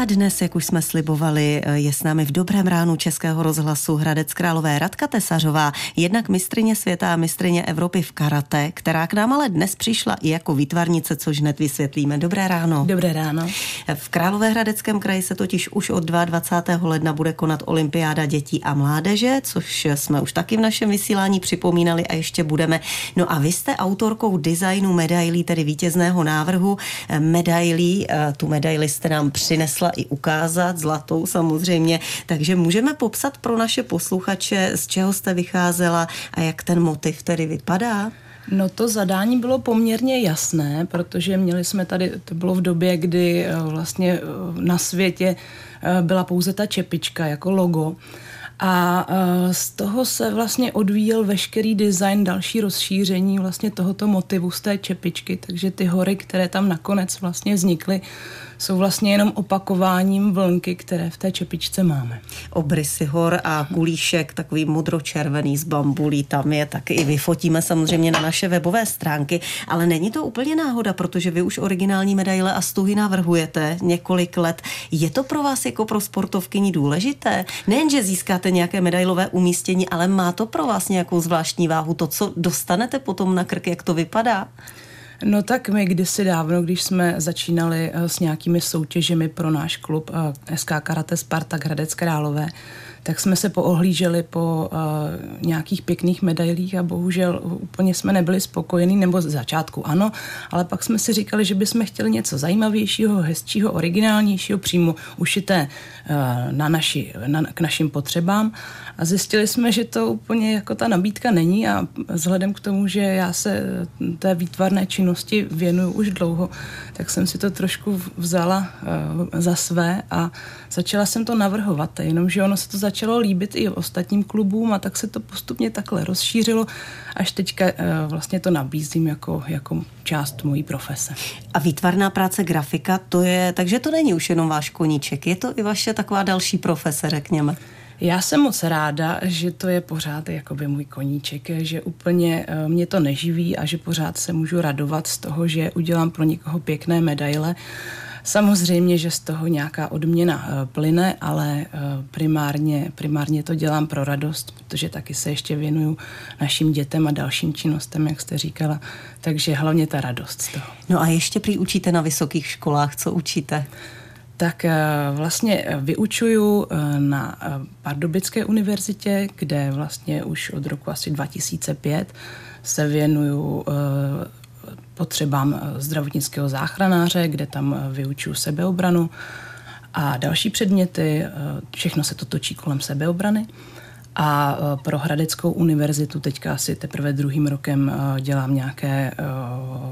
A dnes, jak už jsme slibovali, je s námi v dobrém ránu Českého rozhlasu Hradec Králové Radka Tesařová, jednak mistrině světa a mistrině Evropy v karate, která k nám ale dnes přišla i jako výtvarnice, což hned vysvětlíme. Dobré ráno. Dobré ráno. V Královéhradeckém kraji se totiž už od 22. ledna bude konat olympiáda dětí a mládeže, což jsme už taky v našem vysílání připomínali a ještě budeme. No a vy jste autorkou designu medailí, tedy vítězného návrhu medailí. Tu medaili jste nám přinesla i ukázat, zlatou samozřejmě. Takže můžeme popsat pro naše posluchače, z čeho jste vycházela a jak ten motiv tedy vypadá? No to zadání bylo poměrně jasné, protože měli jsme tady, to bylo v době, kdy eh, vlastně eh, na světě eh, byla pouze ta čepička jako logo. A z toho se vlastně odvíjel veškerý design, další rozšíření vlastně tohoto motivu z té čepičky, takže ty hory, které tam nakonec vlastně vznikly, jsou vlastně jenom opakováním vlnky, které v té čepičce máme. Obrysy hor a kulíšek, takový modročervený z bambulí, tam je taky i vyfotíme samozřejmě na naše webové stránky, ale není to úplně náhoda, protože vy už originální medaile a stuhy navrhujete několik let. Je to pro vás jako pro sportovkyni důležité? Nejen, že získáte nějaké medailové umístění, ale má to pro vás nějakou zvláštní váhu, to, co dostanete potom na krk, jak to vypadá? No tak my kdysi dávno, když jsme začínali eh, s nějakými soutěžemi pro náš klub eh, SK Karate Spartak Hradec Králové, tak jsme se poohlíželi po uh, nějakých pěkných medailích a bohužel úplně jsme nebyli spokojení, nebo z začátku ano, ale pak jsme si říkali, že bychom chtěli něco zajímavějšího, hezčího, originálnějšího, přímo ušité uh, na naši, na, k našim potřebám. A zjistili jsme, že to úplně jako ta nabídka není a vzhledem k tomu, že já se té výtvarné činnosti věnuju už dlouho, tak jsem si to trošku vzala uh, za své a začala jsem to navrhovat, jenomže ono se to začalo líbit i ostatním klubům a tak se to postupně takhle rozšířilo, až teďka uh, vlastně to nabízím jako, jako část mojí profese. A výtvarná práce grafika, to je, takže to není už jenom váš koníček, je to i vaše taková další profese, řekněme. Já jsem moc ráda, že to je pořád jakoby můj koníček, že úplně eh, mě to neživí a že pořád se můžu radovat z toho, že udělám pro někoho pěkné medaile. Samozřejmě, že z toho nějaká odměna eh, plyne, ale eh, primárně, primárně to dělám pro radost, protože taky se ještě věnuju našim dětem a dalším činnostem, jak jste říkala. Takže hlavně ta radost z toho. No a ještě prý učíte na vysokých školách, co učíte? tak eh, vlastně vyučuju na Pardubické univerzitě, kde vlastně už od roku asi 2005 se věnuju potřebám zdravotnického záchranáře, kde tam vyučuju sebeobranu a další předměty. Všechno se to točí kolem sebeobrany. A e, pro Hradeckou univerzitu teďka asi teprve druhým rokem e, dělám nějaké e,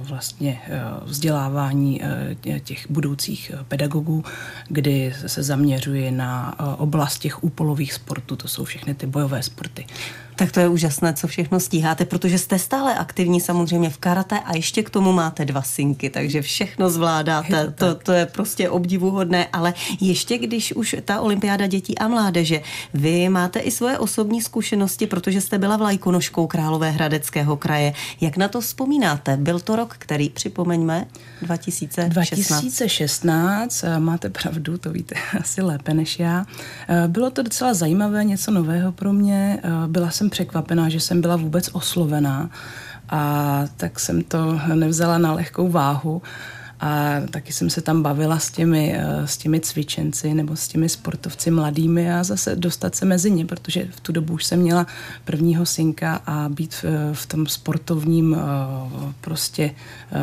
vlastně vzdělávání těch budoucích pedagogů, kdy se zaměřuji na oblast těch úpolových sportů, to jsou všechny ty bojové sporty. Tak to je úžasné, co všechno stíháte, protože jste stále aktivní samozřejmě v karate a ještě k tomu máte dva synky, takže všechno zvládáte. To, to je prostě obdivuhodné, ale ještě když už ta olympiáda dětí a mládeže, vy máte i svoje osobní zkušenosti, protože jste byla vlajkonožkou Králové hradeckého kraje. Jak na to vzpomínáte? Byl to rok, který, připomeňme, 2016. 2016, máte pravdu, to víte asi lépe než já. Eh, bylo to docela zajímavé, něco nového pro mě. Eh, byla jsem překvapená, že jsem byla vůbec oslovená a tak jsem to nevzala na lehkou váhu a taky jsem se tam bavila s těmi, eh, s těmi cvičenci nebo s těmi sportovci mladými a zase dostat se mezi ně, protože v tu dobu už jsem měla prvního synka a být v, v tom sportovním eh, prostě eh,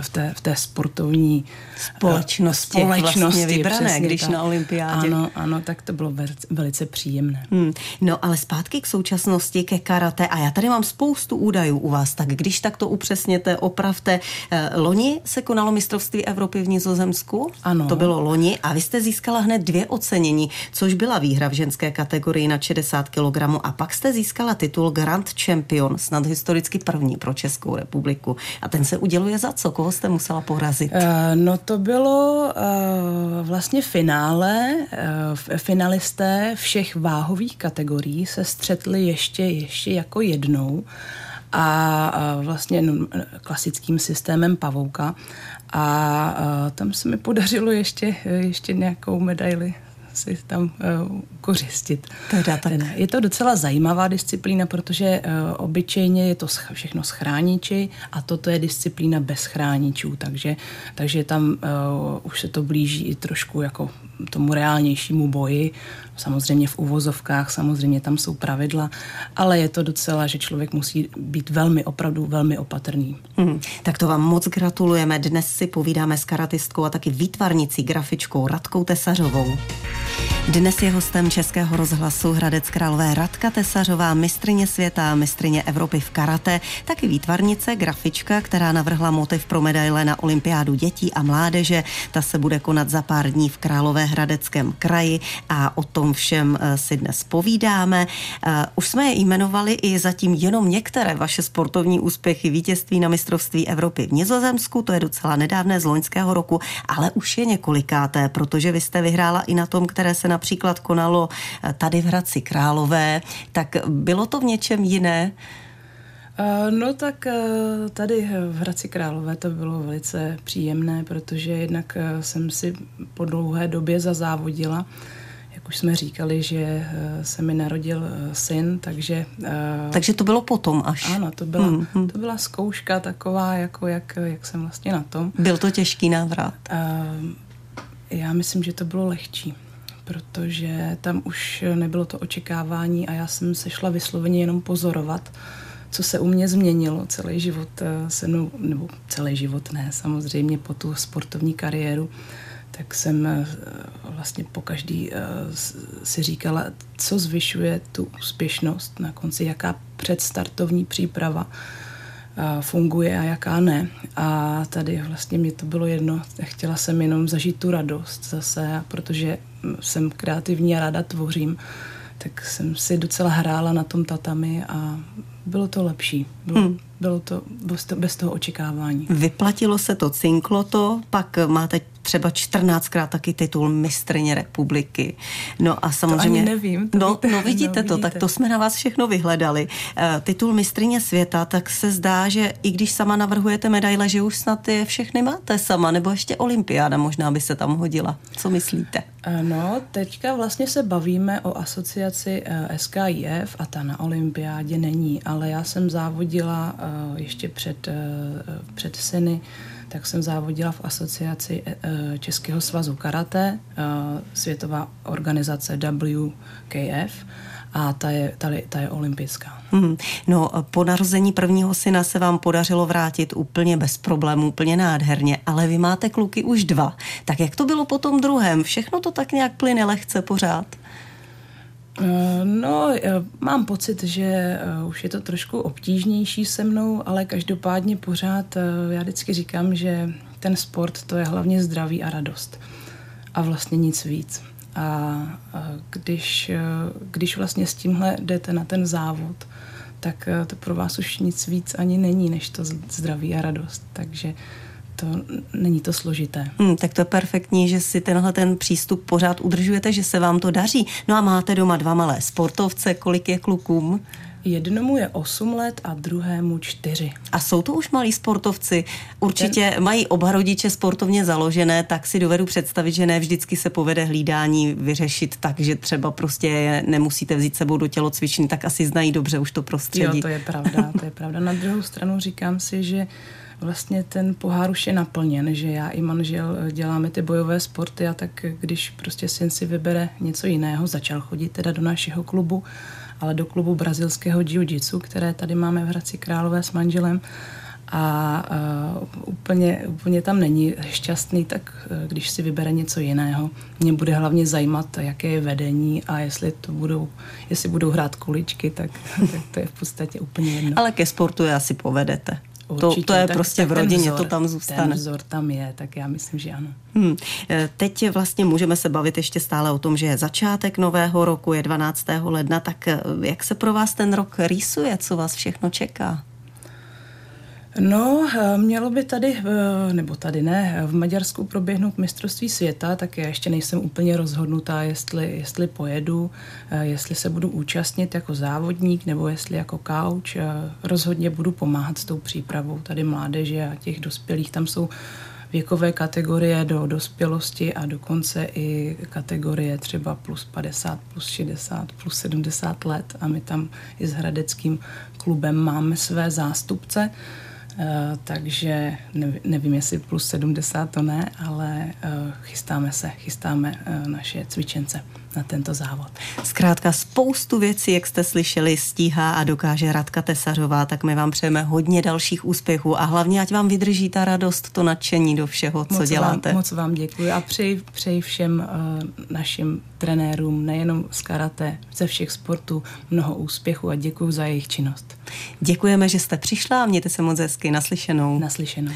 v té, v té sportovní společnosti, společnosti vlastně vybrané, když tak. na olympiádě. Ano, ano, tak to bylo velice, velice příjemné. Hmm. No ale zpátky k současnosti, ke karate a já tady mám spoustu údajů u vás, tak když tak to upřesněte, opravte. Eh, loni se konalo mistrovství Evropy v Nizozemsku. Ano. To bylo loni a vy jste získala hned dvě ocenění, což byla výhra v ženské kategorii na 60 kg a pak jste získala titul Grand Champion, snad historicky první pro Českou republiku. A ten se uděluje za co? Koho jste musela porazit? Uh, no to bylo uh, vlastně finále. Uh, finalisté všech váhových kategorií se střetli ještě, ještě jako jednou a vlastně klasickým systémem pavouka. A tam se mi podařilo ještě, ještě nějakou medaili si tam uh, kořistit. Teda tak. Je to docela zajímavá disciplína, protože uh, obyčejně je to všechno s chrániči a toto je disciplína bez chráničů, takže, takže tam uh, už se to blíží i trošku jako tomu reálnějšímu boji. Samozřejmě v uvozovkách, samozřejmě tam jsou pravidla, ale je to docela, že člověk musí být velmi, opravdu velmi opatrný. Hmm, tak to vám moc gratulujeme. Dnes si povídáme s karatistkou a taky výtvarnicí, grafičkou Radkou Tesařovou. Dnes je hostem Českého rozhlasu Hradec Králové Radka Tesařová, mistrině světa, mistrině Evropy v karate, taky výtvarnice, grafička, která navrhla motiv pro medaile na olympiádu dětí a mládeže. Ta se bude konat za pár dní v Královéhradeckém kraji a o tom všem eh, si dnes povídáme. Eh, už jsme je jmenovali i zatím jenom některé vaše sportovní úspěchy, vítězství na mistrovství Evropy v Nizozemsku, to je docela nedávné z loňského roku, ale už je několikáté, protože vy jste vyhrála i na tom, které se například konalo eh, tady v Hradci Králové, tak bylo to v něčem jiné? Eh, no tak eh, tady v Hradci Králové to bylo velice příjemné, protože jednak jsem si po dlouhé době zazávodila. Jak už jsme říkali, že se mi narodil syn, takže... Takže to bylo potom až? Ano, to byla, hmm, hmm. To byla zkouška taková, jako jak, jak jsem vlastně na tom. Byl to těžký návrat? Já myslím, že to bylo lehčí protože tam už nebylo to očekávání a já jsem se šla vysloveně jenom pozorovat, co se u mě změnilo celý život eh, se mnou, nebo celý život ne, samozřejmě po tu sportovní kariéru, tak jsem eh, vlastně po každý eh, si říkala, co zvyšuje tu úspěšnost na konci, jaká předstartovní příprava funguje a jaká ne. A tady vlastně mě to bylo jedno. Chtěla jsem jenom zažít tu radost zase, protože jsem kreativní a ráda tvořím, tak jsem si docela hrála na tom tatami a bylo to lepší. Bylo, hmm. bylo to bez toho očekávání. Vyplatilo se to, cinklo to, pak máte třeba 14krát taky titul mistrně republiky. No a samozřejmě... To ani nevím. To no, víte, no vidíte no, to, vidíte. tak to jsme na vás všechno vyhledali. Uh, titul mistrně světa, tak se zdá, že i když sama navrhujete medaile, že už snad je všechny máte sama, nebo ještě olympiáda možná by se tam hodila. Co myslíte? Uh, no, teďka vlastně se bavíme o asociaci eh, SKIF a ta na olympiádě není, ale já jsem závodila ještě před, před syny tak jsem závodila v asociaci eh, eh, Českého svazu karate, eh, světová organizace WKF a ta je, ta, ta je olympická. Hmm. No, po narození prvního syna se vám podařilo vrátit úplně bez problémů, úplně nádherně, ale vy máte kluky už dva. Tak jak to bylo po tom druhém? Všechno to tak nějak plyne lehce pořád? Eh, no, eh, mám pocit, že eh, už je to trošku obtížnější se mnou, ale každopádně pořád já vždycky říkám, že ten sport to je hlavně zdraví a radost. A vlastně nic víc. A když, když vlastně s tímhle jdete na ten závod, tak to pro vás už nic víc ani není, než to zdraví a radost. Takže to není to složité. Hmm, tak to je perfektní, že si tenhle ten přístup pořád udržujete, že se vám to daří. No a máte doma dva malé sportovce, kolik je klukům? Jednomu je 8 let a druhému 4. A jsou to už malí sportovci? Určitě Ten... mají oba rodiče sportovně založené, tak si dovedu představit, že ne vždycky se povede hlídání vyřešit tak, že třeba prostě nemusíte vzít sebou do tělocvičny, tak asi znají dobře už to prostředí. Jo, to je pravda, to je pravda. Na druhou stranu říkám si, že vlastně ten pohár už je naplněn, že já i manžel eh, děláme ty bojové sporty a tak když prostě syn si vybere něco jiného, začal chodit teda do našeho klubu, ale do klubu brazilského jiu-jitsu, které tady máme v Hradci Králové s manželem, a uh, úplně, úplně tam není šťastný, tak uh, když si vybere něco jiného, mě bude hlavně zajímat, jaké je vedení a jestli to budou, jestli budou hrát kuličky, tak, tak to je v podstatě úplně jedno. Ale ke sportu je asi povedete. Určitě, to, to je tak, prostě tak v rodině, vzor, to tam zůstane. Ten vzor tam je, tak já myslím, že ano. Hmm. E, teď vlastně můžeme se bavit ještě stále o tom, že je začátek nového roku, je 12. ledna, tak e, jak se pro vás ten rok rýsuje, co vás všechno čeká? No, eh, mělo by tady, eh, nebo tady ne, v Maďarsku proběhnout mistrovství světa, tak já ještě nejsem úplně rozhodnutá, jestli, jestli pojedu, eh, jestli se budu účastnit jako závodník nebo jestli jako kauč. Rozhodně budu pomáhat s tou přípravou tady mládeže a těch dospělých. Tam jsou věkové kategorie do dospělosti a dokonce i kategorie třeba plus 50, plus 60, plus 70 let a my tam i s Hradeckým klubem máme své zástupce. Uh, takže nevím, jestli plus 70 to ne, ale uh, chystáme se, chystáme uh, naše cvičence na tento závod. Zkrátka spoustu věcí, jak jste slyšeli, stíhá a dokáže Radka Tesařová, tak my vám přejeme hodně dalších úspěchů a hlavně, ať vám vydrží ta radost, to nadšení do všeho, co moc děláte. Vám, moc vám děkuji a přeji, přeji všem uh, našim trenérům, nejenom z karate, ze všech sportů, mnoho úspěchů a děkuji za jejich činnost. Děkujeme, že jste přišla a mějte se moc hezky. Naslyšenou. Naslyšenou.